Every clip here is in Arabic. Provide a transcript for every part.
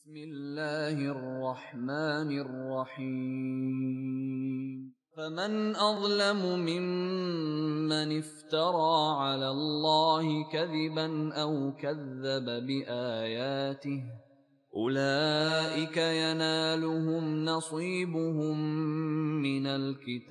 بسم الله الرحمن الرحيم. فمن أظلم ممن افترى على الله كذبا أو كذب بآياته أولئك ينالهم نصيبهم من الكتاب.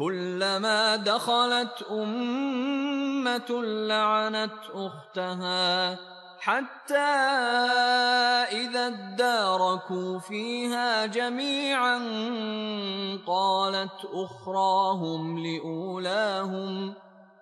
كلما دخلت أمة لعنت أختها حتى إذا اداركوا فيها جميعا قالت أخراهم لأولاهم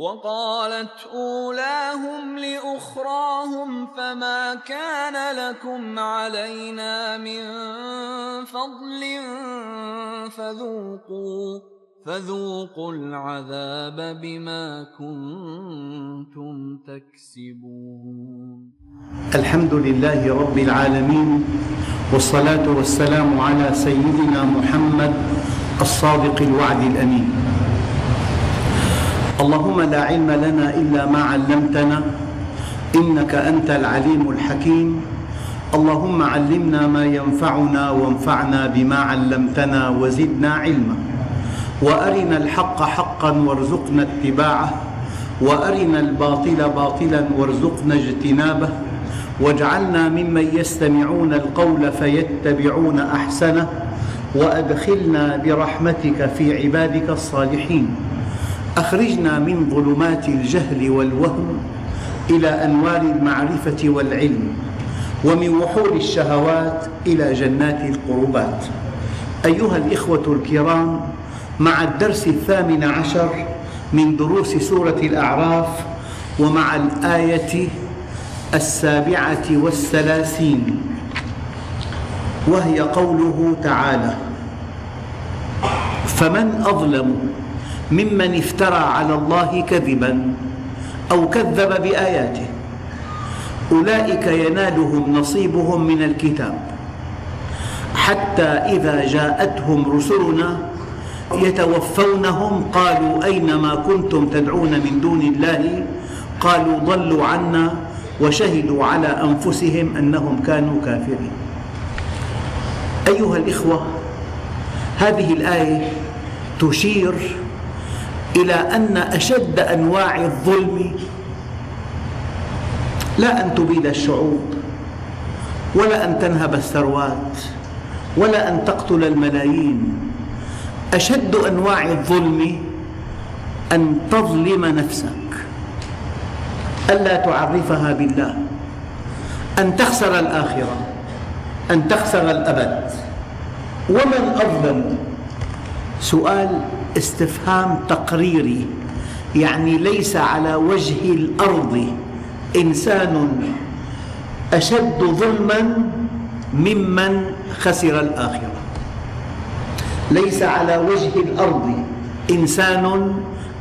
وقالت أولاهم لأخراهم فما كان لكم علينا من فضل فذوقوا فذوقوا العذاب بما كنتم تكسبون. الحمد لله رب العالمين والصلاة والسلام على سيدنا محمد الصادق الوعد الأمين. اللهم لا علم لنا إلا ما علمتنا إنك أنت العليم الحكيم. اللهم علمنا ما ينفعنا وانفعنا بما علمتنا وزدنا علما. وأرنا الحق حقا وارزقنا اتباعه. وأرنا الباطل باطلا وارزقنا اجتنابه. واجعلنا ممن يستمعون القول فيتبعون أحسنه. وأدخلنا برحمتك في عبادك الصالحين. أخرجنا من ظلمات الجهل والوهم إلى أنوار المعرفة والعلم ومن وحول الشهوات إلى جنات القربات. أيها الإخوة الكرام مع الدرس الثامن عشر من دروس سورة الأعراف ومع الآية السابعة والثلاثين وهي قوله تعالى فمن أظلم ممن افترى على الله كذبا أو كذب بآياته. أولئك ينالهم نصيبهم من الكتاب. حتى إذا جاءتهم رسلنا يتوفونهم قالوا أين ما كنتم تدعون من دون الله؟ قالوا ضلوا عنا وشهدوا على أنفسهم أنهم كانوا كافرين. أيها الإخوة هذه الآية تشير إلى أن أشد أنواع الظلم لا أن تبيد الشعوب ولا أن تنهب الثروات ولا أن تقتل الملايين. أشد أنواع الظلم أن تظلم نفسك ألا تعرفها بالله أن تخسر الآخرة أن تخسر الأبد. ومن أظلم؟ سؤال استفهام تقريري يعني ليس على وجه الأرض. إنسان أشد ظلما ممن خسر الآخرة. ليس على وجه الأرض. إنسان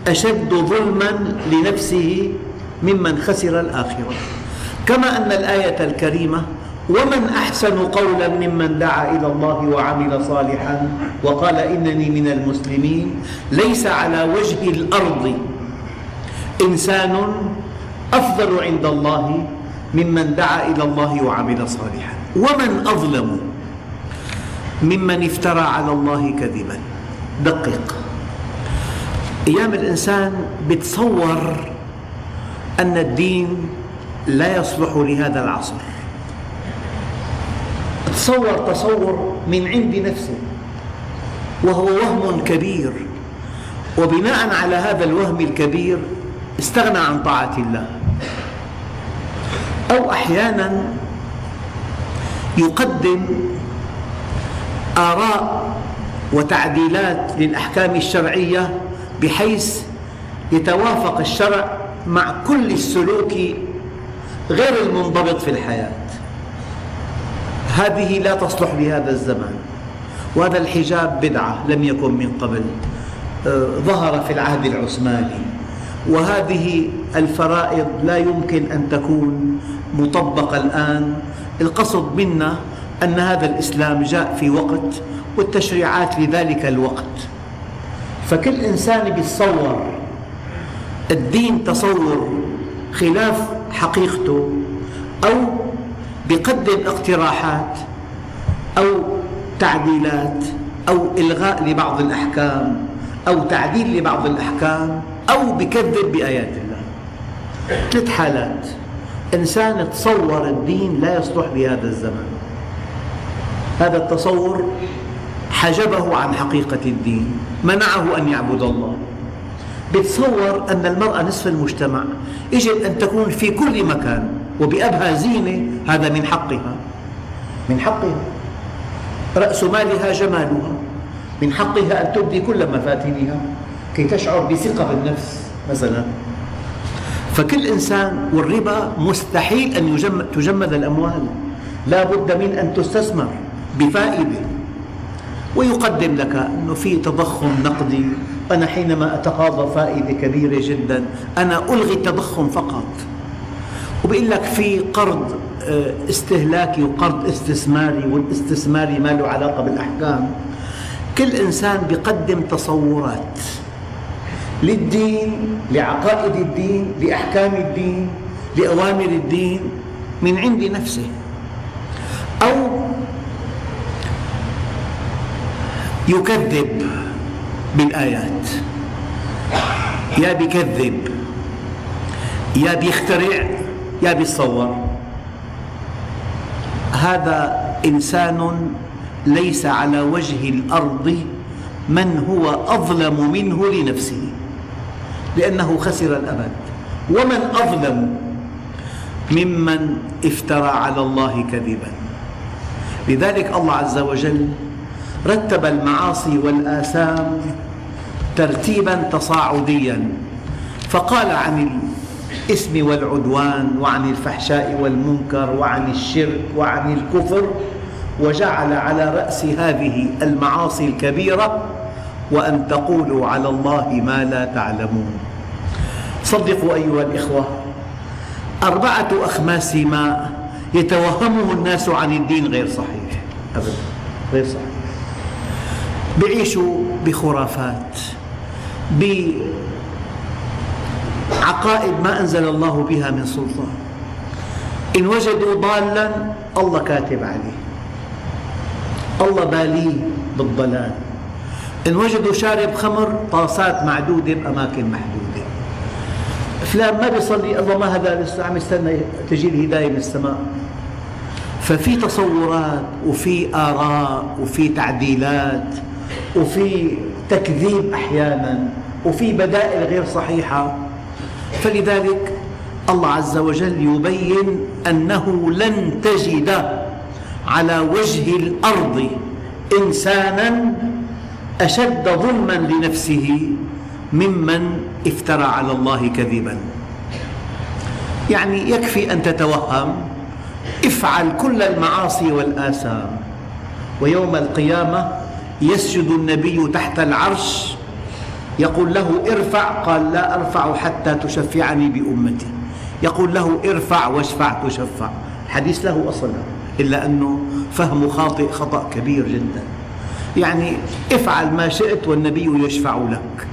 أشد ظلما لنفسه ممن خسر الآخرة. كما أن الآية الكريمة ومن أحسن قولا ممن دعا إلى الله وعمل صالحا وقال إنني من المسلمين ليس على وجه الأرض إنسان أفضل عند الله ممن دعا إلى الله وعمل صالحا. ومن أظلم ممن افترى على الله كذبا. دقق. أيام الإنسان بتصور أن الدين لا يصلح لهذا العصر. تصور تصور من عند نفسه وهو وهم كبير. وبناء على هذا الوهم الكبير استغنى عن طاعة الله. أو أحيانا يقدم آراء وتعديلات للأحكام الشرعية بحيث يتوافق الشرع مع كل السلوك غير المنضبط في الحياة. هذه لا تصلح لهذا الزمان. وهذا الحجاب بدعة لم يكن من قبل. آه، ظهر في العهد العثماني. وهذه الفرائض لا يمكن أن تكون مطبقة الآن. القصد منا أن هذا الإسلام جاء في وقت والتشريعات لذلك الوقت. فكل إنسان يتصور الدين تصور خلاف حقيقته أو يقدم اقتراحات أو تعديلات أو إلغاء لبعض الأحكام أو تعديل لبعض الأحكام أو بكذب بآيات الله. ثلاث حالات. إنسان تصور الدين لا يصلح لهذا الزمن. هذا التصور حجبه عن حقيقة الدين منعه أن يعبد الله. بتصور أن المرأة نصف المجتمع يجب أن تكون في كل مكان. وبأبهى زينة هذا من حقها. من حقها. رأس مالها جمالها. من حقها أن تبدي كل مفاتنها كي تشعر بثقة بالنفس مثلا. فكل إنسان والربا مستحيل أن تجمد الأموال. لا بد من أن تستثمر بفائدة. ويقدم لك أنه في تضخم نقدي. أنا حينما أتقاضى فائدة كبيرة جدا أنا ألغي التضخم فقط. وبيقول لك في قرض آه، استهلاكي وقرض استثماري والاستثماري ما له علاقة بالأحكام. كل إنسان يقدم تصورات للدين لعقائد الدين لأحكام الدين لأوامر الدين من عند نفسه. أو يكذب بالآيات. يا بيكذب يا بيخترع يا بيتصور هذا إنسان ليس على وجه الأرض من هو أظلم منه لنفسه لأنه خسر الأبد. ومن أظلم ممن افترى على الله كذبا. لذلك الله عز وجل رتب المعاصي والآثام ترتيبا تصاعديا. فقال عن الإثم والعدوان وعن الفحشاء والمنكر وعن الشرك وعن الكفر وجعل على رأس هذه المعاصي الكبيرة وأن تقولوا على الله ما لا تعلمون. صدقوا أيها الإخوة أربعة أخماس ماء يتوهمه الناس عن الدين غير صحيح. أبدا غير صحيح. يعيشوا بخرافات بعقائد ما أنزل الله بها من سلطان. إن وجدوا ضالا الله كاتب عليه. الله باليه بالضلال. إن وجدوا شارب خمر طاسات معدودة بأماكن محدودة. فلان ما بيصلي الله ما هذا لسه عم يستنى تجي الهداية من السماء. ففي تصورات وفي آراء وفي تعديلات وفي تكذيب أحيانا وفي بدائل غير صحيحة. فلذلك الله عز وجل يبين أنه لن تجد على وجه الأرض إنسانا أشد ظلما لنفسه ممن افترى على الله كذبا. يعني يكفي أن تتوهم افعل كل المعاصي والآثام ويوم القيامة يسجد النبي تحت العرش يقول له ارفع قال لا أرفع حتى تشفعني بأمتي. يقول له ارفع واشفع تشفع. الحديث له أصل إلا أنه فهم خاطئ خطأ كبير جدا. يعني افعل ما شئت والنبي يشفع لك.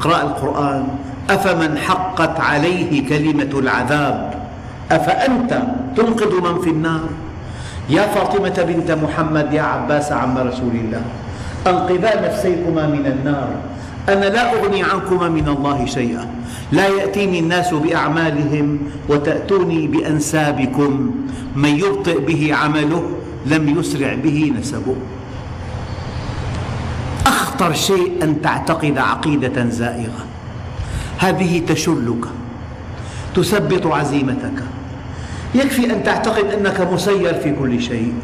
اقرأ القرآن. أفمن حقت عليه كلمة العذاب؟ أفأنت تنقذ من في النار؟ يا فاطمة بنت محمد يا عباس عم رسول الله أنقذا نفسيكما من النار. أنا لا أغني عنكما من الله شيئا. لا يأتيني الناس بأعمالهم وتأتوني بأنسابكم. من يبطئ به عمله لم يسرع به نسبه. أخطر شيء أن تعتقد عقيدة زائغة. هذه تشلك تثبط عزيمتك. يكفي أن تعتقد أنك مسير في كل شيء.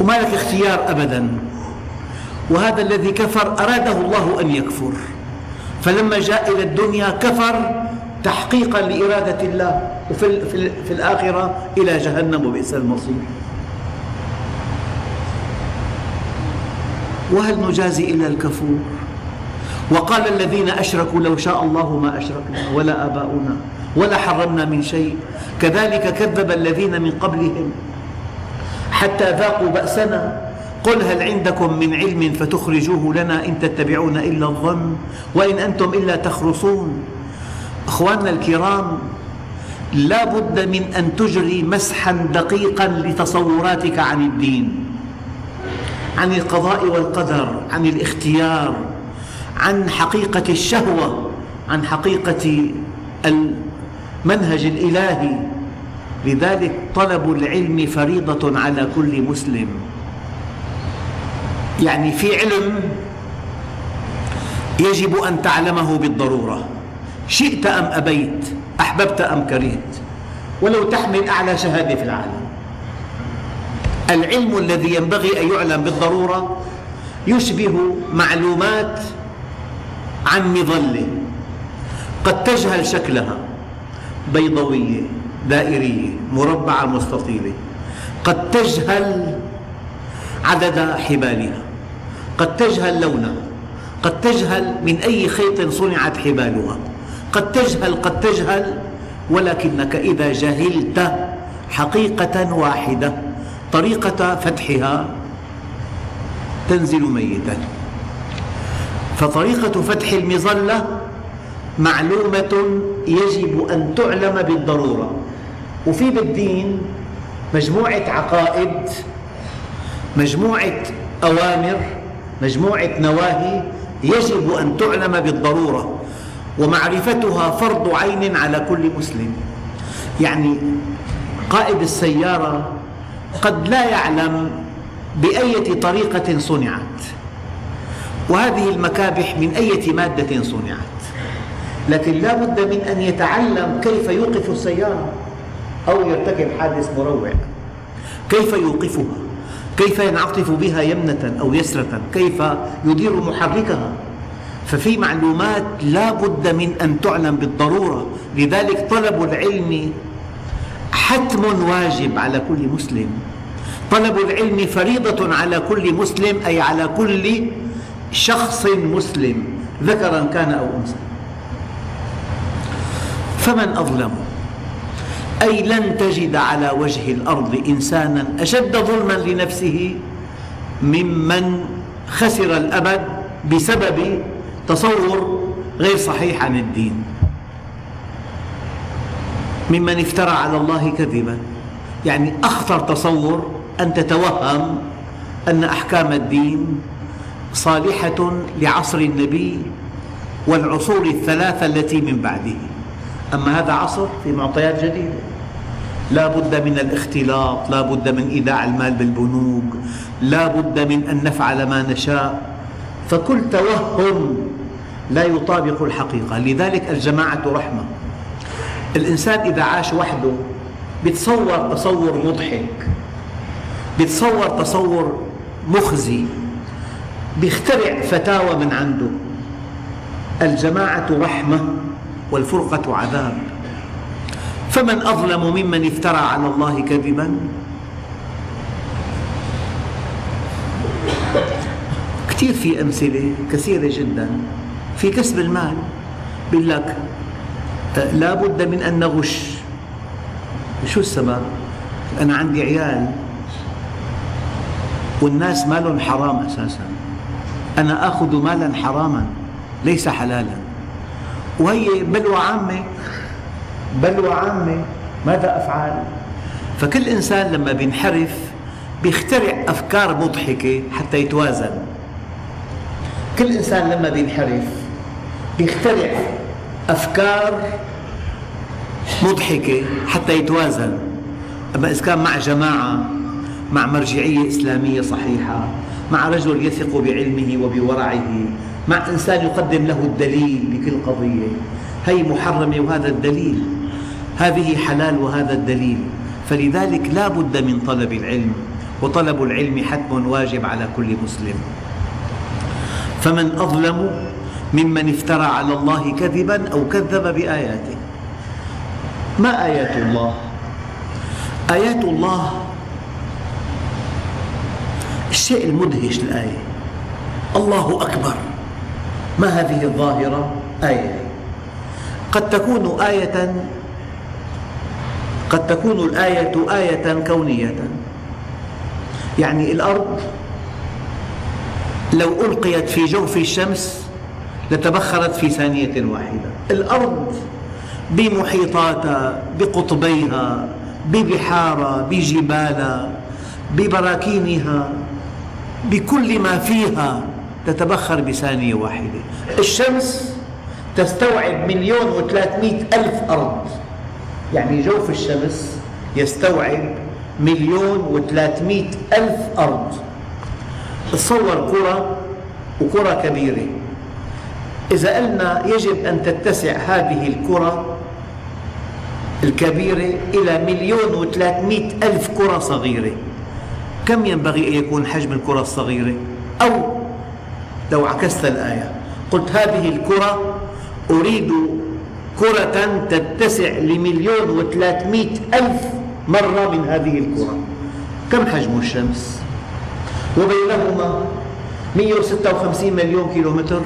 وما لك اختيار أبدا. وهذا الذي كفر أراده الله أن يكفر. فلما جاء إلى الدنيا كفر تحقيقا لإرادة الله وفي في الآخرة إلى جهنم وبئس المصير. وهل نجازي إلا الكفور؟ وقال الذين أشركوا لو شاء الله ما أشركنا ولا آباؤنا ولا حرمنا من شيء. كذلك كذب الذين من قبلهم حتى ذاقوا بأسنا. قل هل عندكم من علم فتخرجوه لنا إن تتبعون إلا الظن وإن أنتم إلا تخرصون. أخواننا الكرام لا بد من أن تجري مسحا دقيقا لتصوراتك عن الدين عن القضاء والقدر عن الاختيار عن حقيقة الشهوة عن حقيقة المنهج الإلهي. لذلك طلب العلم فريضة على كل مسلم. يعني في علم يجب أن تعلمه بالضرورة. شئت أم أبيت؟ أحببت أم كرهت؟ ولو تحمل أعلى شهادة في العالم. العلم الذي ينبغي أن يعلم بالضرورة يشبه معلومات عن مظلة قد تجهل شكلها. بيضوية دائرية مربعة مستطيلة. قد تجهل عدد حبالها قد تجهل لونها قد تجهل من أي خيط صنعت حبالها. قد تجهل قد تجهل ولكنك إذا جهلت حقيقة واحدة طريقة فتحها تنزل ميتا. فطريقة فتح المظلة معلومة يجب أن تعلم بالضرورة. وفي بالدين مجموعة عقائد مجموعة أوامر مجموعة نواهي يجب أن تعلم بالضرورة ومعرفتها فرض عين على كل مسلم. يعني قائد السيارة قد لا يعلم بأية طريقة صنعت وهذه المكابح من أية مادة صنعت. لكن لا بد من أن يتعلم كيف يوقف السيارة أو يرتكب حادث مروع. كيف يوقفها؟ كيف ينعطف بها يمنة أو يسرة؟ كيف يدير محركها؟ ففي معلومات لا بد من أن تعلم بالضرورة. لذلك طلب العلم حتم واجب على كل مسلم. طلب العلم فريضة على كل مسلم أي على كل شخص مسلم ذكرا كان أو أنثى. فمن أظلم؟ أي لن تجد على وجه الأرض إنسانا أشد ظلما لنفسه ممن خسر الأبد بسبب تصور غير صحيح عن الدين. ممن افترى على الله كذبا. يعني أخطر تصور أن تتوهم أن أحكام الدين صالحة لعصر النبي والعصور الثلاثة التي من بعده. أما هذا عصر في معطيات جديدة. لا بد من الاختلاط لا بد من إيداع المال بالبنوك لا بد من أن نفعل ما نشاء. فكل توهم لا يطابق الحقيقة. لذلك الجماعة رحمة. الإنسان إذا عاش وحده يتصور تصور مضحك يتصور تصور مخزي يخترع فتاوى من عنده. الجماعة رحمة. والفرقة عذاب. فمن أظلم ممن افترى على الله كذبا؟ كثير في أمثلة كثيرة جدا. في كسب المال يقول لك لا بد من أن نغش. شو السبب؟ أنا عندي عيال والناس مالهم حرام أساسا. أنا آخذ مالا حراما ليس حلالا. وهي بلوى عامة بلوى عامة ماذا أفعل؟ فكل إنسان لما بينحرف بيخترع أفكار مضحكة حتى يتوازن كل إنسان لما بينحرف بيخترع أفكار مضحكة حتى يتوازن أما إذا كان مع جماعة مع مرجعية إسلامية صحيحة مع رجل يثق بعلمه وبورعه مع إنسان يقدم له الدليل بكل قضية. هي محرمة وهذا الدليل. هذه حلال وهذا الدليل. فلذلك لا بد من طلب العلم وطلب العلم حتم واجب على كل مسلم. فمن أظلم ممن افترى على الله كذبا أو كذب بآياته. ما آيات الله؟ آيات الله الشيء المدهش الآية. الله أكبر. ما هذه الظاهرة؟ آية. قد تكون آية قد تكون الآية آية كونية. يعني الأرض لو ألقيت في جوف الشمس لتبخرت في ثانية واحدة. الأرض بمحيطاتها بقطبيها ببحارها بجبالها ببراكينها بكل ما فيها تتبخر بثانية واحدة. الشمس تستوعب مليون وثلاثمئة ألف أرض. يعني جوف الشمس يستوعب مليون وثلاثمئة ألف أرض. تصور كرة وكرة كبيرة. إذا قلنا يجب أن تتسع هذه الكرة الكبيرة إلى مليون وثلاثمئة ألف كرة صغيرة. كم ينبغي أن يكون حجم الكرة الصغيرة؟ أو لو عكست الآية. قلت هذه الكرة أريد كرة تتسع لمليون وثلاثمئة ألف مرة من هذه الكرة. كم حجم الشمس؟ وبينهما 156 مليون كيلومتر.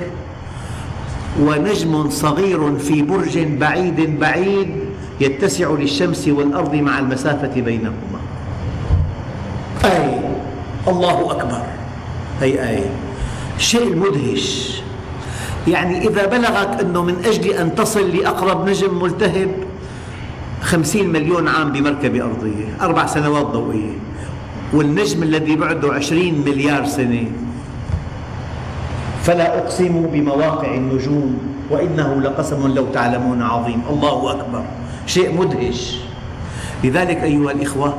ونجم صغير في برج بعيد بعيد يتسع للشمس والأرض مع المسافة بينهما. آية الله أكبر. هي آية شيء مدهش. يعني إذا بلغك أنه من أجل أن تصل لأقرب نجم ملتهب خمسين مليون عام بمركبة أرضية أربع سنوات ضوئية والنجم الذي بعده عشرين مليار سنة. فلا أقسم بمواقع النجوم وإنه لقسم لو تعلمون عظيم. الله أكبر. شيء مدهش. لذلك أيها الإخوة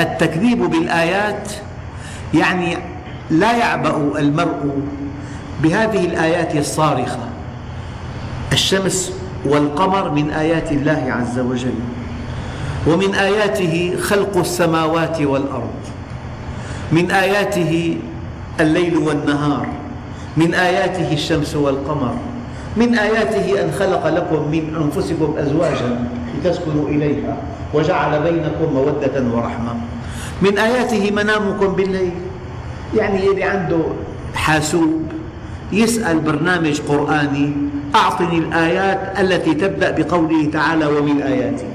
التكذيب بالآيات يعني لا يعبأ المرء بهذه الآيات الصارخة. الشمس والقمر من آيات الله عز وجل ومن آياته خلق السماوات والأرض من آياته الليل والنهار من آياته الشمس والقمر من آياته أن خلق لكم من أنفسكم أزواجا لتسكنوا إليها وجعل بينكم مودة ورحمة. من آياته منامكم بالليل يعني اللي عنده حاسوب يسأل برنامج قرآني أعطني الآيات التي تبدأ بقوله تعالى ومن آياته.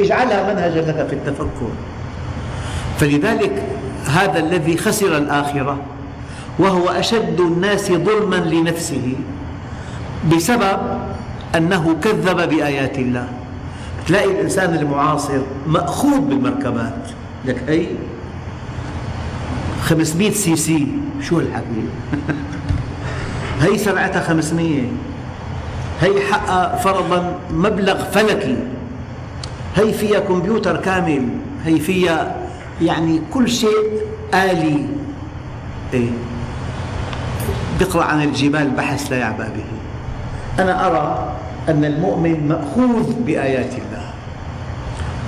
اجعلها منهجا لك في التفكر. فلذلك هذا الذي خسر الآخرة وهو أشد الناس ظلما لنفسه بسبب أنه كذب بآيات الله. تلاقي الإنسان المعاصر مأخوذ بالمركبات. لك هي 500 سي سي. شو هالحكي هي سرعتها 500 هي حقها فرضا مبلغ فلكي. هي فيها كمبيوتر كامل. هي فيها يعني كل شيء آلي. إيه؟ يقرأ عن الجبال بحث لا يعبأ به. أنا أرى أن المؤمن مأخوذ بآيات الله.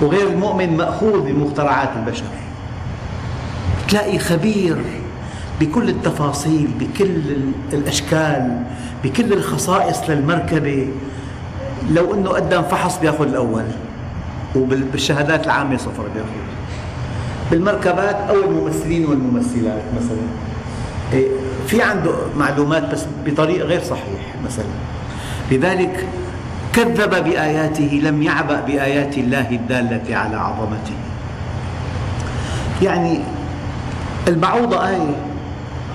وغير المؤمن مأخوذ بمخترعات البشر. تلاقي خبير بكل التفاصيل بكل الأشكال بكل الخصائص للمركبة. لو أنه قدم فحص بيأخذ الأول وبالشهادات العامة صفر بيأخذ. بالمركبات أو الممثلين والممثلات مثلا. إيه، في عنده معلومات بس بطريق غير صحيح مثلا. لذلك كذب بآياته لم يعبأ بآيات الله الدالة على عظمته. يعني البعوضة آية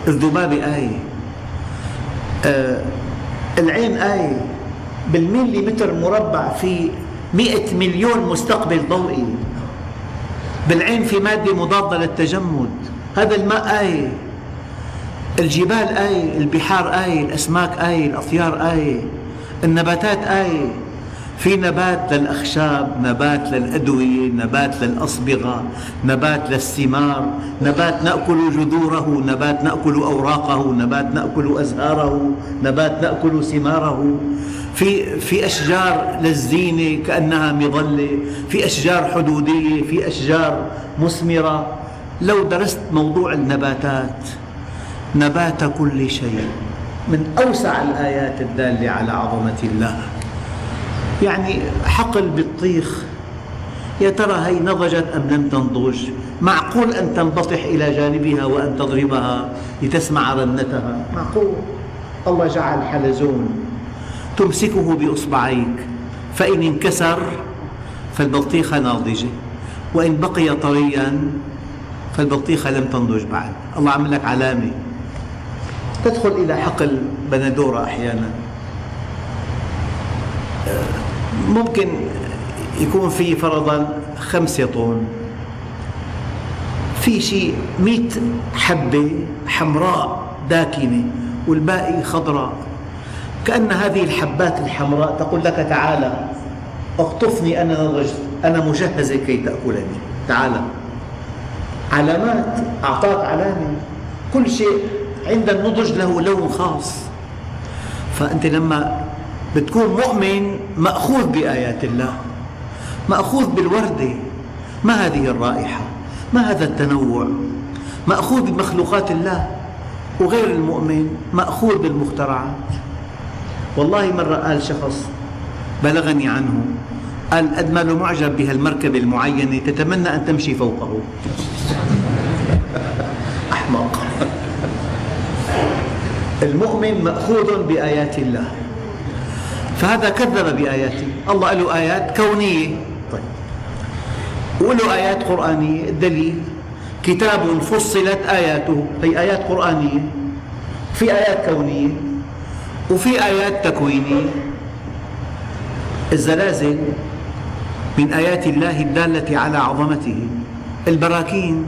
الذبابة آية آه العين آية بالملي متر مربع في مئة مليون مستقبل ضوئي. بالعين في مادة مضادة للتجمد. هذا الماء آية الجبال آية البحار آية الأسماك آية الأطيار آية النباتات آية في نبات للأخشاب نبات للأدوية نبات للأصبغة نبات للثمار نبات نأكل جذوره نبات نأكل أوراقه نبات نأكل أزهاره نبات نأكل ثماره. في في أشجار للزينة كأنها مظلة في أشجار حدودية في أشجار مثمرة. لو درست موضوع النباتات نبات كل شيء من أوسع الآيات الدالة على عظمة الله. يعني حقل بطيخ يا ترى هي نضجت أم لم تنضج؟ معقول أن تنبطح إلى جانبها وأن تضربها لتسمع رنتها؟ معقول. الله جعل حلزون تمسكه بإصبعيك فإن انكسر فالبطيخة ناضجة وإن بقي طريا فالبطيخة لم تنضج بعد. الله عمل لك علامة. تدخل إلى حقل بندورة أحيانا. ممكن يكون في فرضا خمسة طن في شيء مئة حبة حمراء داكنة والباقي خضراء. كأن هذه الحبات الحمراء تقول لك تعالى اقطفني أنا نضجت أنا مجهزة كي تأكلني. تعالى. علامات أعطاك علامة. كل شيء عند النضج له لون خاص. فأنت لما بتكون مؤمن مأخوذ بآيات الله مأخوذ بالوردة. ما هذه الرائحة؟ ما هذا التنوع؟ مأخوذ بمخلوقات الله. وغير المؤمن مأخوذ بالمخترعات. والله مرة قال شخص بلغني عنه قال قد ما معجب بهالمركبة المعينة تتمنى أن تمشي فوقه. أحمق. المؤمن مأخوذ بآيات الله. فهذا كذب بآياته الله له آيات كونية. طيب. وله آيات قرآنية. الدليل كتاب فصلت آياته. هي آيات قرآنية. في آيات كونية. وفي آيات تكوينية. الزلازل من آيات الله الدالة على عظمته. البراكين.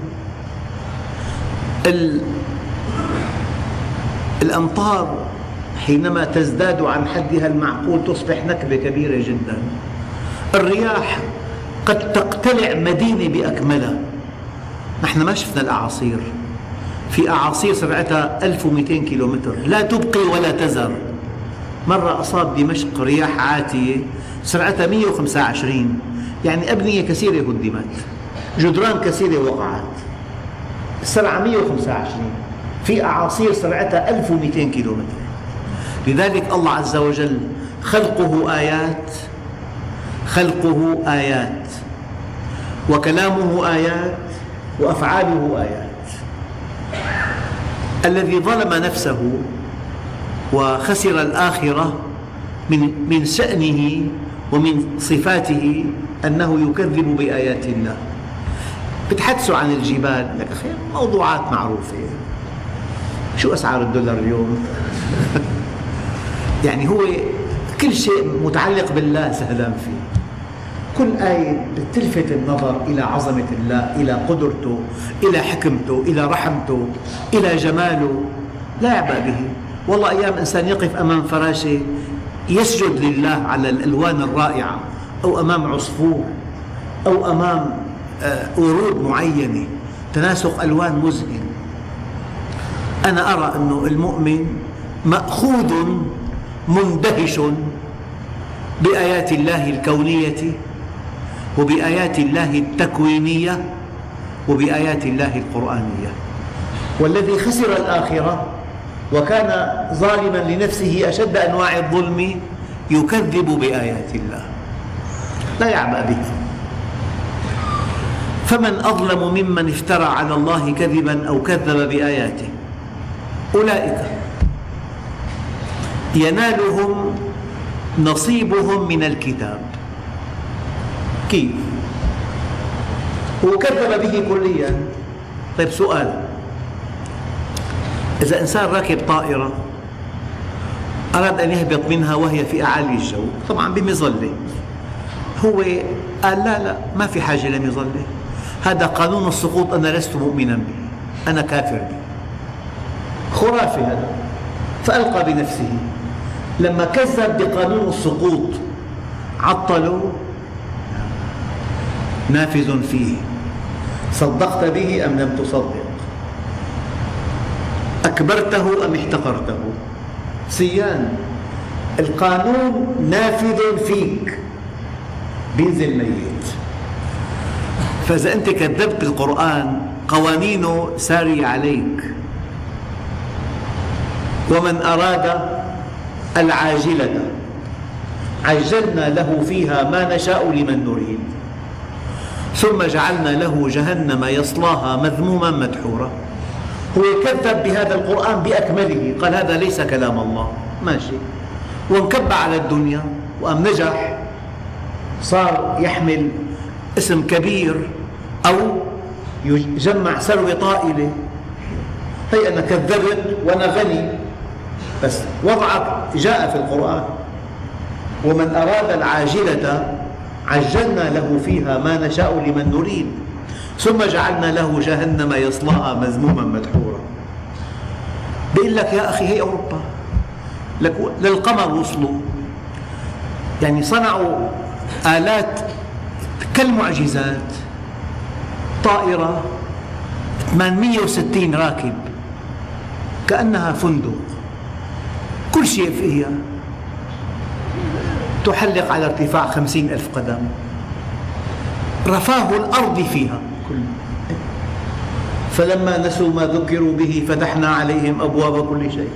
الأمطار. حينما تزداد عن حدها المعقول تصبح نكبة كبيرة جدا. الرياح قد تقتلع مدينة بأكملها. نحن ما شفنا الأعاصير. في أعاصير سرعتها 1200 كيلومتر. لا تبقي ولا تذر. مرة أصاب دمشق رياح عاتية سرعتها 125 يعني أبنية كثيرة هدمت. جدران كثيرة وقعت. السرعة 125 في أعاصير سرعتها 1200 كيلومتر. لذلك الله عز وجل خلقه آيات خلقه آيات وكلامه آيات وأفعاله آيات. الذي ظلم نفسه وخسر الآخرة من من شأنه ومن صفاته أنه يكذب بآيات الله. بتحدثوا عن الجبال؟ لك موضوعات معروفة. شو أسعار الدولار اليوم؟ يعني هو كل شيء متعلق بالله سهلان فيه. كل آية بتلفت النظر إلى عظمة الله إلى قدرته إلى حكمته إلى رحمته إلى جماله. لا يعبأ به. والله أيام إنسان يقف أمام فراشة يسجد لله على الألوان الرائعة أو أمام عصفور أو أمام آه، ورود معينة تناسق ألوان مذهل أنا أرى أن المؤمن مأخوذ مندهش بآيات الله الكونية وبآيات الله التكوينية وبآيات الله القرآنية. والذي خسر الآخرة وكان ظالما لنفسه أشد أنواع الظلم يكذب بآيات الله. لا يعبأ بها فمن أظلم ممن افترى على الله كذبا أو كذب بآياته أولئك ينالهم نصيبهم من الكتاب. كيف؟ هو كذب به كليا. طيب سؤال. إذا إنسان راكب طائرة أراد أن يهبط منها وهي في أعالي الجو طبعا بمظلة. هو قال لا لا ما في حاجة لمظلة. هذا قانون السقوط أنا لست مؤمنا به أنا كافر به. خرافي هذا فألقى بنفسه. لما كذب بقانون السقوط عطلوا. نافذ فيه. صدقت به أم لم تصدق؟ أكبرته أم احتقرته؟ سيان القانون نافذ فيك. بينزل ميت فإذا أنت كذبت القرآن قوانينه سارية عليك. ومن أراد العاجلة. عجلنا له فيها ما نشاء لمن نريد. ثم جعلنا له جهنم يصلاها مذموما مدحورا. هو كذب بهذا القرآن بأكمله. قال هذا ليس كلام الله. ماشي. وانكب على الدنيا وأم نجح. صار يحمل اسم كبير أو يجمع ثروة طائلة. هي أنا كذبت وأنا غني. بس وضعك جاء في القرآن. ومن أراد العاجلة عجلنا له فيها ما نشاء لمن نريد. ثم جعلنا له جهنم يصلاها مذموما مدحورا. بيقول لك يا أخي هي أوروبا. لك للقمر وصلوا. يعني صنعوا آلات كالمعجزات. طائرة 860 راكب. كأنها فندق. كل شيء فيها. تحلق على ارتفاع خمسين ألف قدم. رفاه الأرض فيها. فلما نسوا ما ذكروا به فتحنا عليهم أبواب كل شيء.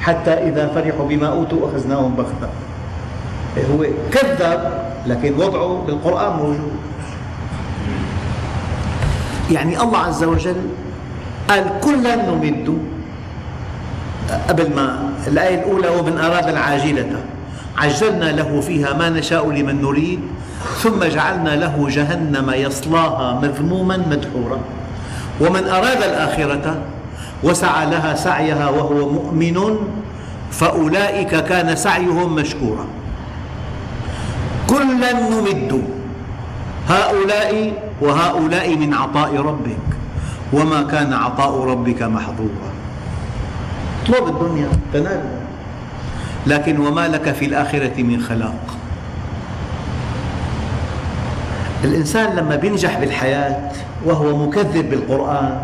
حتى إذا فرحوا بما أوتوا أخذناهم بغتة. هو كذب لكن وضعه بالقرآن موجود. يعني الله عز وجل قال كلا نمد قبل ما الآية الأولى ومن أراد العاجلة. عجلنا له فيها ما نشاء لمن نريد ثم جعلنا له جهنم يصلاها مذموما مدحورا. ومن أراد الآخرة وسعى لها سعيها وهو مؤمن فأولئك كان سعيهم مشكورا. كلا نمد هؤلاء وهؤلاء من عطاء ربك وما كان عطاء ربك محظورا. اطلب الدنيا. تنالها لكن وما لك في الآخرة من خلاق. الإنسان لما ينجح بالحياة وهو مكذب بالقرآن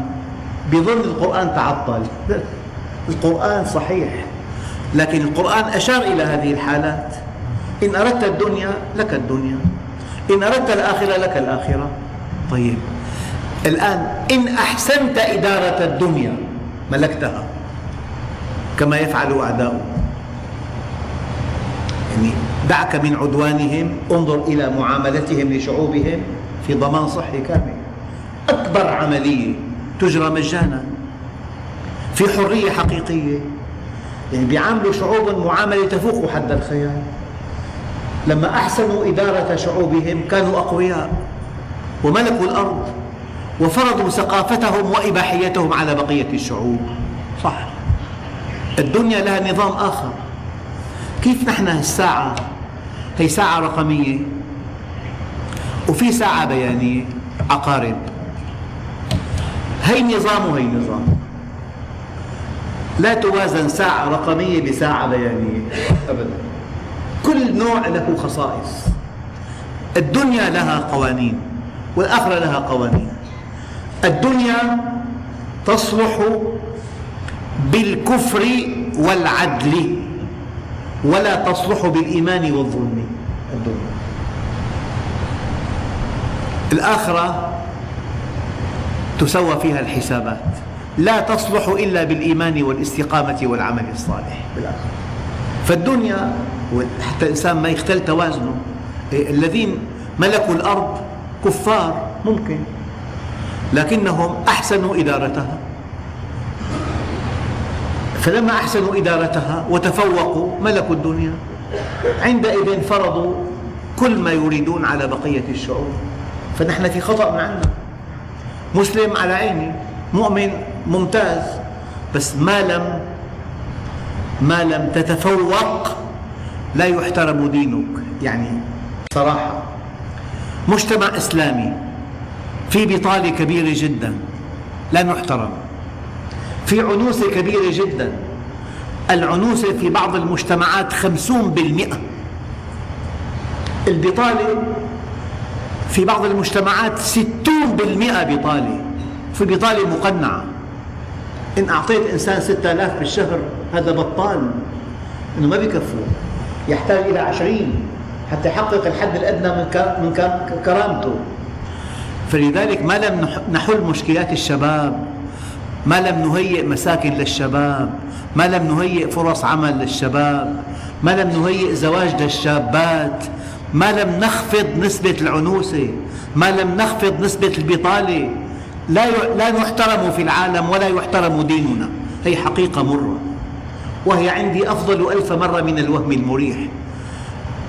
بظن القرآن تعطل. القرآن صحيح. لكن القرآن أشار إلى هذه الحالات. إن أردت الدنيا لك الدنيا. إن أردت الآخرة لك الآخرة. طيب. الآن إن أحسنت إدارة الدنيا ملكتها. كما يفعل أعداؤك يعني دعك من عدوانهم انظر إلى معاملتهم لشعوبهم في ضمان صحي كامل. أكبر عملية تجرى مجانا في حرية حقيقية. يعني بيعاملوا شعوب معاملة تفوق حد الخيال. لما أحسنوا إدارة شعوبهم كانوا أقوياء وملكوا الأرض وفرضوا ثقافتهم وإباحيتهم على بقية الشعوب. صح. الدنيا لها نظام آخر. كيف نحن الساعة هي ساعة رقمية وفي ساعة بيانية عقارب هي نظام وهي نظام. لا توازن ساعة رقمية بساعة بيانية أبدا. كل نوع له خصائص. الدنيا لها قوانين والآخرة لها قوانين. الدنيا تصلح بالكفر والعدل ولا تصلح بالإيمان والظلم. الدنيا الآخرة تسوى فيها الحسابات. لا تصلح إلا بالإيمان والاستقامة والعمل الصالح. فالدنيا حتى الإنسان ما يختل توازنه. الذين ملكوا الأرض كفار ممكن لكنهم أحسنوا إدارتها. فلما أحسنوا إدارتها وتفوقوا ملكوا الدنيا. عندئذ فرضوا كل ما يريدون على بقية الشعوب. فنحن في خطأ من عندنا. مسلم على عيني مؤمن ممتاز بس ما لم ما لم تتفوق لا يحترم دينك. يعني صراحة مجتمع إسلامي في بطالة كبيرة جدا لا نحترم في عنوسة كبيرة جدا. العنوسة في بعض المجتمعات خمسون بالمئة. البطالة في بعض المجتمعات ستون بالمئة بطالة. في بطالة مقنعة. إن أعطيت إنسان ستة آلاف بالشهر هذا بطال. إنه ما بيكفوا يحتاج إلى عشرين حتى يحقق الحد الأدنى من كرامته. فلذلك ما لم نحل مشكلات الشباب. ما لم نهيئ مساكن للشباب ما لم نهيئ فرص عمل للشباب ما لم نهيئ زواج للشابات ما لم نخفض نسبة العنوسة ما لم نخفض نسبة البطالة. لا لا نحترم في العالم ولا يحترم ديننا. هي حقيقة مرة. وهي عندي أفضل ألف مرة من الوهم المريح.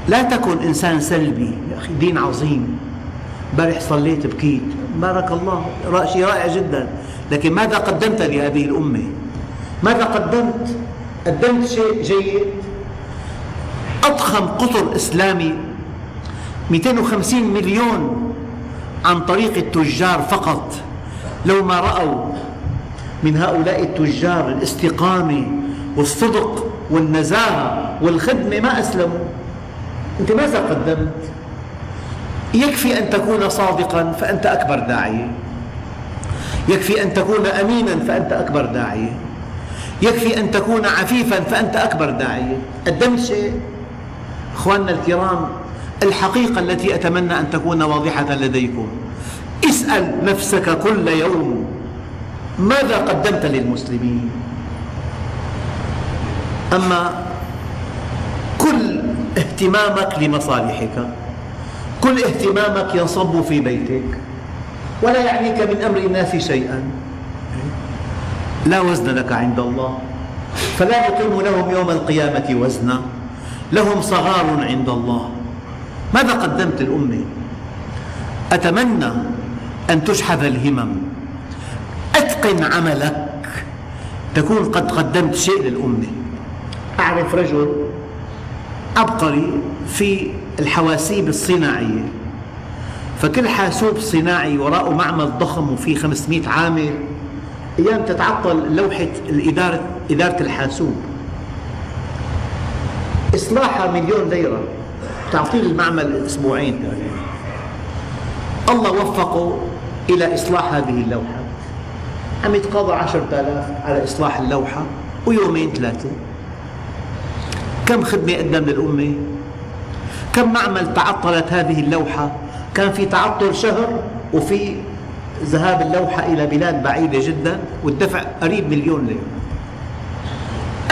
لا تكن إنسان سلبي يا أخي دين عظيم. امبارح صليت بكيت. بارك الله شيء رائع جدا. لكن ماذا قدمت لهذه الأمة؟ ماذا قدمت؟ قدمت شيء جيد. أضخم قطر إسلامي 250 مليون عن طريق التجار فقط. لو ما رأوا من هؤلاء التجار الاستقامة والصدق والنزاهة والخدمة ما أسلموا. أنت ماذا قدمت؟ يكفي أن تكون صادقا فأنت أكبر داعية. يكفي أن تكون أمينا فأنت أكبر داعية. يكفي أن تكون عفيفا فأنت أكبر داعية. قدمت شيء. أخواننا الكرام الحقيقة التي أتمنى أن تكون واضحة لديكم. اسأل نفسك كل يوم ماذا قدمت للمسلمين؟ أما كل اهتمامك لمصالحك كل اهتمامك ينصب في بيتك. ولا يعنيك من أمر الناس شيئا. لا وزن لك عند الله. فلا نقيم لهم يوم القيامة وزنا لهم صغار عند الله. ماذا قدمت الأمة؟ أتمنى أن تشحذ الهمم. أتقن عملك. تكون قد قدمت شيء للأمة أعرف رجل عبقري في الحواسيب الصناعية. فكل حاسوب صناعي وراءه معمل ضخم وفيه 500 عامل أيام تتعطل لوحة الإدارة إدارة الحاسوب. إصلاحها مليون ليرة. تعطيه المعمل أسبوعين. الله وفقه إلى إصلاح هذه اللوحة. عم يتقاضى عشرة آلاف على إصلاح اللوحة ويومين ثلاثة. كم خدمة قدم للأمة؟ كم معمل تعطلت هذه اللوحة؟ كان في تعطل شهر وفي ذهاب اللوحة إلى بلاد بعيدة جدا والدفع قريب مليون ليرة.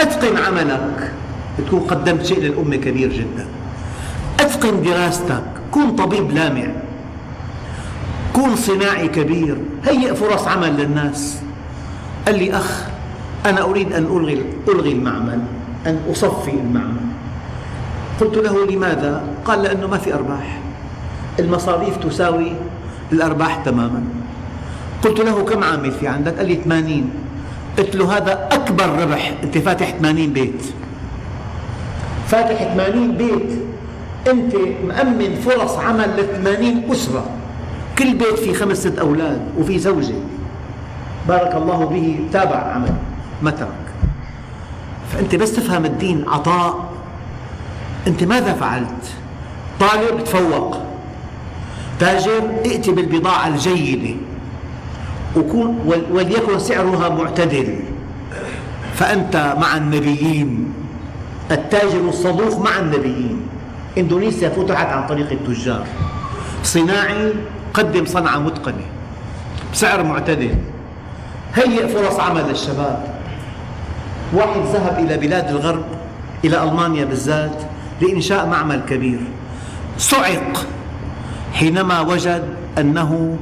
أتقن عملك. تكون قدمت شيء للأمة كبير جدا. أتقن دراستك. كن طبيب لامع. كن صناعي كبير. هيئ فرص عمل للناس. قال لي أخ أنا أريد أن ألغي, ألغي المعمل أن أصفي المعمل. قلت له لماذا؟ قال لأنه ما في أرباح. المصاريف تساوي الأرباح تماما. قلت له كم عامل في عندك؟ قال لي 80 قلت له هذا أكبر ربح. أنت فاتح 80 بيت. فاتح 80 بيت. أنت مأمن فرص عمل ل 80 أسرة. كل بيت فيه خمس ست أولاد وفي زوجة. بارك الله به تابع عمل. ما ترك. فأنت بس تفهم الدين عطاء. أنت ماذا فعلت؟ طالب تفوق. تاجر ائت بالبضاعة الجيدة. وليكن سعرها معتدل. فأنت مع النبيين. التاجر الصدوق مع النبيين. إندونيسيا فتحت عن طريق التجار. صناعي قدم صنعة متقنة. بسعر معتدل. هيئ فرص عمل للشباب. واحد ذهب إلى بلاد الغرب إلى ألمانيا بالذات لإنشاء معمل كبير. صعق. حينما وجد أنه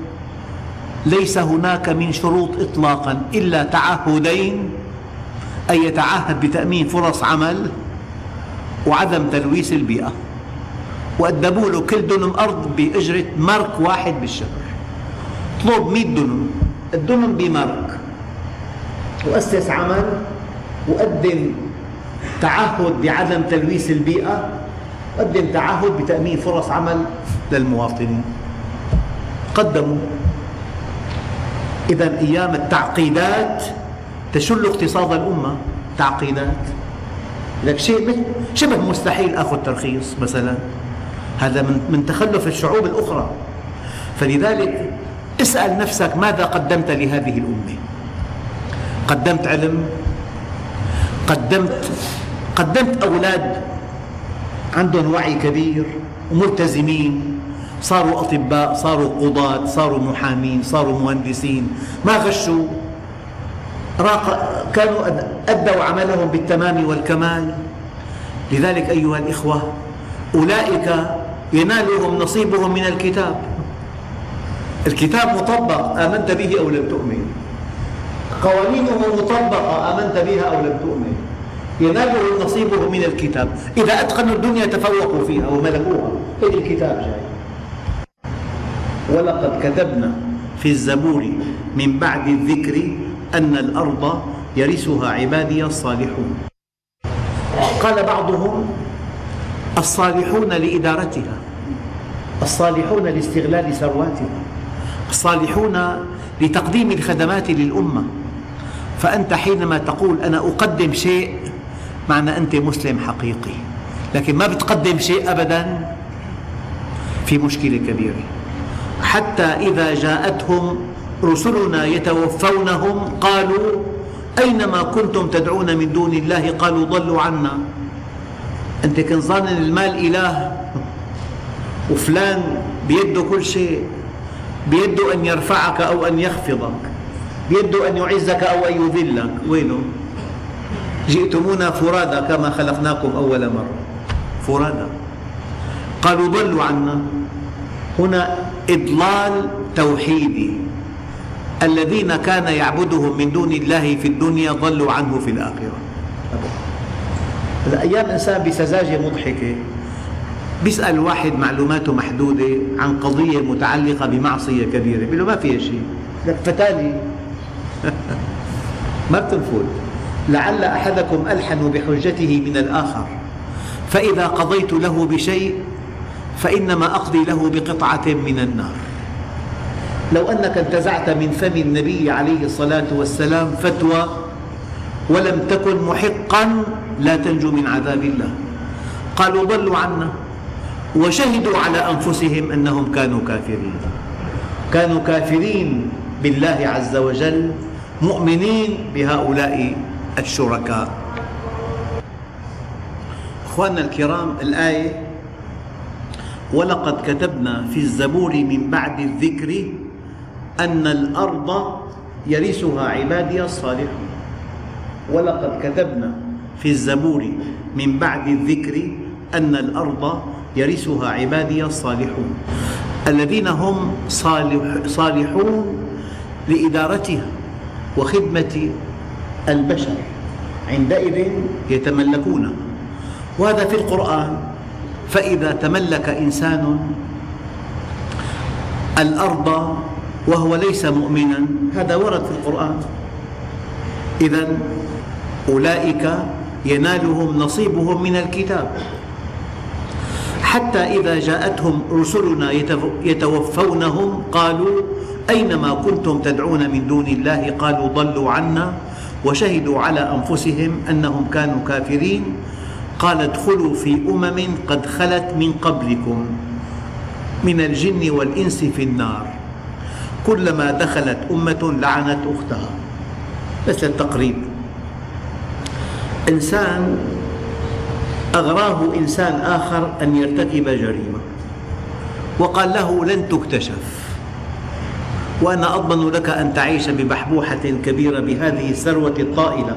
ليس هناك من شروط إطلاقا إلا تعهدين أن يتعهد بتأمين فرص عمل وعدم تلويث البيئة. وأدبوا له كل دنم أرض بأجرة مارك واحد بالشهر. طلب 100 دنم الدنم بمارك وأسس عمل وقدم تعهد بعدم تلويث البيئة. قدم تعهد بتأمين فرص عمل للمواطنين قدموا. إذا أيام التعقيدات تشل اقتصاد الأمة. تعقيدات. لك شيء شبه مستحيل أخذ ترخيص مثلا. هذا من تخلف الشعوب الأخرى. فلذلك اسأل نفسك ماذا قدمت لهذه الأمة. قدمت علم. قدمت قدمت أولاد. عندهم وعي كبير وملتزمين. صاروا أطباء صاروا قضاة صاروا محامين صاروا مهندسين. ما غشوا؟ كانوا أدوا عملهم بالتمام والكمال. لذلك أيها الإخوة أولئك ينالهم نصيبهم من الكتاب. الكتاب مطبق آمنت به أو لم تؤمن. قوانينه مطبقة آمنت بها أو لم تؤمن. ينالهم نصيبهم من الكتاب. إذا أتقنوا الدنيا تفوقوا فيها وملكوها. هذا الكتاب جاي. ولقد كتبنا في الزبور من بعد الذكر أن الأرض يرثها عبادي الصالحون. قال بعضهم الصالحون لإدارتها الصالحون لاستغلال ثرواتها الصالحون لتقديم الخدمات للأمة. فأنت حينما تقول أنا أقدم شيء معنى أنت مسلم حقيقي لكن ما بتقدم شيء أبدا في مشكلة كبيرة. حتى إذا جاءتهم رسلنا يتوفونهم قالوا أينما كنتم تدعون من دون الله قالوا ضلوا عنا. أنت كنت ظانن المال إله وفلان بيده كل شيء بيده أن يرفعك أو أن يخفضك بيده أن يعزك أو أن يذلك. وينه؟ جئتمونا فرادى كما خلقناكم أول مرة. فرادى. قالوا ضلوا عنا. هنا إضلال توحيدي. الذين كان يعبدهم من دون الله في الدنيا ضلوا عنه في الآخرة. أيام إنسان بسذاجة مضحكة بيسأل واحد معلوماته محدودة عن قضية متعلقة بمعصية كبيرة بيقول له ما فيها شيء. لك فتالي ما بتنفذ لعل أحدكم ألحن بحجته من الآخر. فإذا قضيت له بشيء فإنما أقضي له بقطعة من النار. لو أنك انتزعت من فم النبي عليه الصلاة والسلام فتوى ولم تكن محقا لا تنجو من عذاب الله. قالوا ضلوا عنا وشهدوا على أنفسهم أنهم كانوا كافرين. كانوا كافرين بالله عز وجل مؤمنين بهؤلاء الشركاء. أخواننا الكرام الآية ولقد كتبنا في الزبور من بعد الذكر أن الأرض يرثها عبادي الصالحون. ولقد كتبنا في الزبور من بعد الذكر أن الأرض يرثها عبادي الصالحون الذين هم صالح صالحون لإدارتها وخدمة البشر عندئذ يتملكونها وهذا في القرآن فإذا تملك إنسان الأرض وهو ليس مؤمنا هذا ورد في القرآن. إذا أولئك ينالهم نصيبهم من الكتاب. حتى إذا جاءتهم رسلنا يتوفونهم قالوا أينما كنتم تدعون من دون الله؟ قالوا ضلوا عنا وشهدوا على أنفسهم أنهم كانوا كافرين. قال ادخلوا في أمم قد خلت من قبلكم من الجن والإنس في النار. كلما دخلت أمة لعنت أختها. بس للتقريب إنسان أغراه إنسان آخر أن يرتكب جريمة. وقال له لن تكتشف. وأنا أضمن لك أن تعيش ببحبوحة كبيرة بهذه الثروة الطائلة.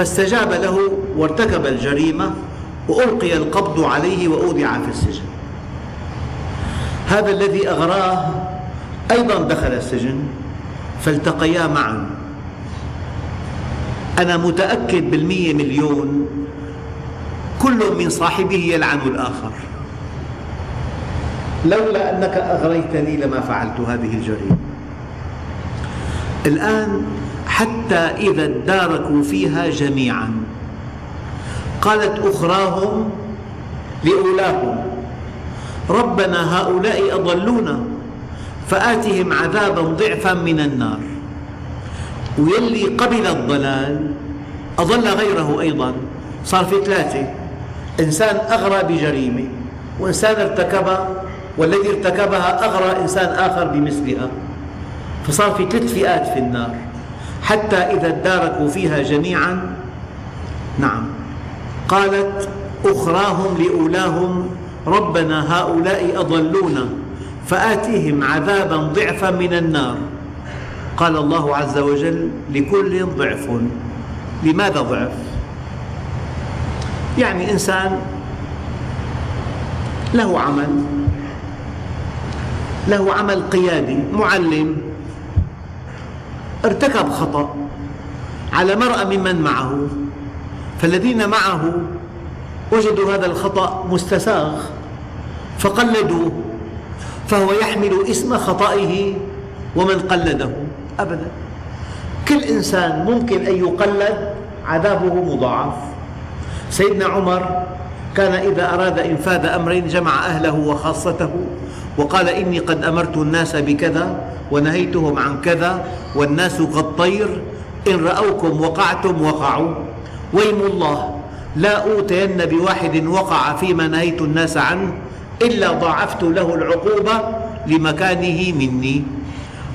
فاستجاب له وارتكب الجريمة وألقي القبض عليه وأودع في السجن. هذا الذي أغراه أيضا دخل السجن فالتقيا معا. أنا متأكد بالمية مليون. كل من صاحبه يلعن الآخر. لولا أنك أغريتني لما فعلت هذه الجريمة. الآن حتى إذا اداركوا فيها جميعا. قالت أخراهم لأولاهم ربنا هؤلاء أضلونا فآتهم عذابا ضعفا من النار. ويلي قبل الضلال أضل غيره أيضا. صار في ثلاثة إنسان أغرى بجريمة وإنسان ارتكبها والذي ارتكبها أغرى إنسان آخر بمثلها. فصار في ثلاث فئات في النار. حتى إذا اداركوا فيها جميعا نعم قالت أخراهم لأولاهم ربنا هؤلاء أضلونا فآتهم عذابا ضعفا من النار قال الله عز وجل لكل ضعف لماذا ضعف؟ يعني إنسان له عمل له عمل قيادي معلم ارتكب خطأ على مرأى ممن معه فالذين معه وجدوا هذا الخطأ مستساغ فقلدوه فهو يحمل اسم خطئه ومن قلده. أبدا. كل إنسان ممكن أن يقلد عذابه مضاعف. سيدنا عمر كان إذا أراد إنفاذ أمر جمع أهله وخاصته وقال إني قد أمرت الناس بكذا ونهيتهم عن كذا والناس كالطير إن رأوكم وقعتم وقعوا. ويم الله لا أوتين بواحد وقع فيما نهيت الناس عنه إلا ضاعفت له العقوبة لمكانه مني.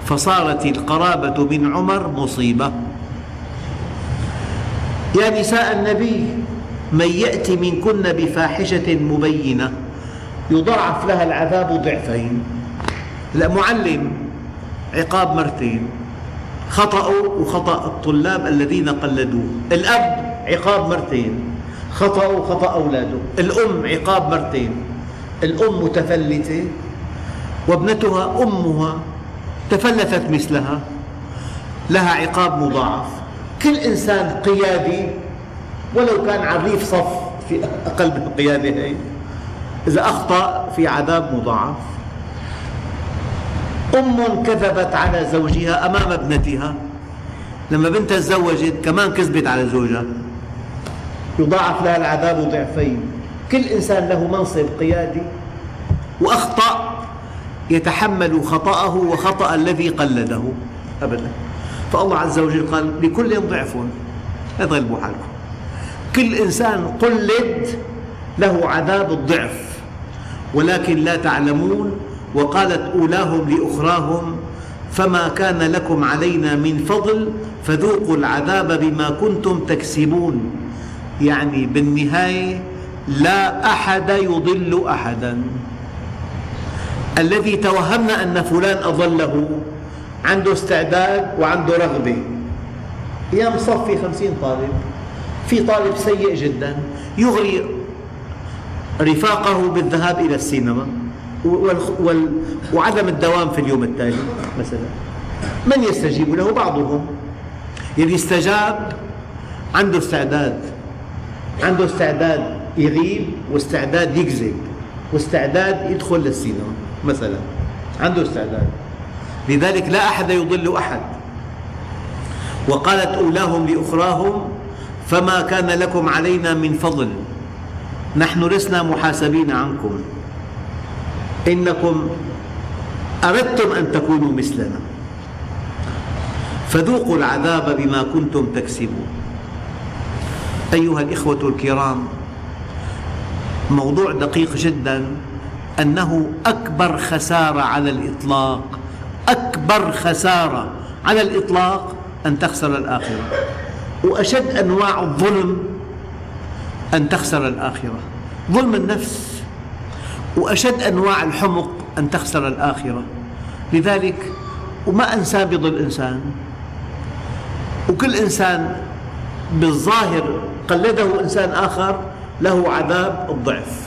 فصارت القرابة من عمر مصيبة. يا نساء النبي من يأتي منكن بفاحشة مبينة. يضاعف لها العذاب ضعفين. لا معلم عقاب مرتين خطأوا وخطأ الطلاب الذين قلدوه. الأب عقاب مرتين خطأوا خطأ أولاده. الأم عقاب مرتين. الأم متفلتة وابنتها أمها تفلتت مثلها. لها عقاب مضاعف. كل إنسان قيادي ولو كان عريف صف في أقل من القيادة هي. إذا أخطأ في عذاب مضاعف. أم كذبت على زوجها أمام ابنتها. لما بنتها تزوجت كمان كذبت على زوجها. يضاعف لها العذاب ضعفين. كل إنسان له منصب قيادي. وأخطأ يتحمل خطأه وخطأ الذي قلده. أبدا. فالله عز وجل قال لكل ضعف لا تغلبوا حالكم. كل إنسان قلد له عذاب الضعف. ولكن لا تعلمون وقالت أولاهم لأخراهم فما كان لكم علينا من فضل فذوقوا العذاب بما كنتم تكسبون. يعني بالنهاية لا أحد يضل أحدا. الذي توهمنا أن فلان أضله عنده استعداد وعنده رغبة. أيام صفي خمسين طالب. في طالب سيء جدا. يغري رفاقه بالذهاب إلى السينما وعدم الدوام في اليوم التالي مثلا. من يستجيب له؟ بعضهم. يلي استجاب عنده استعداد. عنده استعداد يغيب واستعداد يكذب واستعداد يدخل للسينما مثلا. عنده استعداد. لذلك لا أحد يضل أحد. وقالت أولاهم لأخراهم فما كان لكم علينا من فضل. نحن لسنا محاسبين عنكم. إنكم أردتم أن تكونوا مثلنا. فذوقوا العذاب بما كنتم تكسبون. أيها الإخوة الكرام موضوع دقيق جدا أنه أكبر خسارة على الإطلاق أكبر خسارة على الإطلاق أن تخسر الآخرة. وأشد أنواع الظلم أن تخسر الآخرة. ظلم النفس وأشد أنواع الحمق أن تخسر الآخرة. لذلك وما إنسان بضل إنسان وكل إنسان بالظاهر قلده إنسان آخر له عذاب الضعف.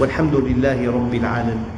والحمد لله رب العالمين.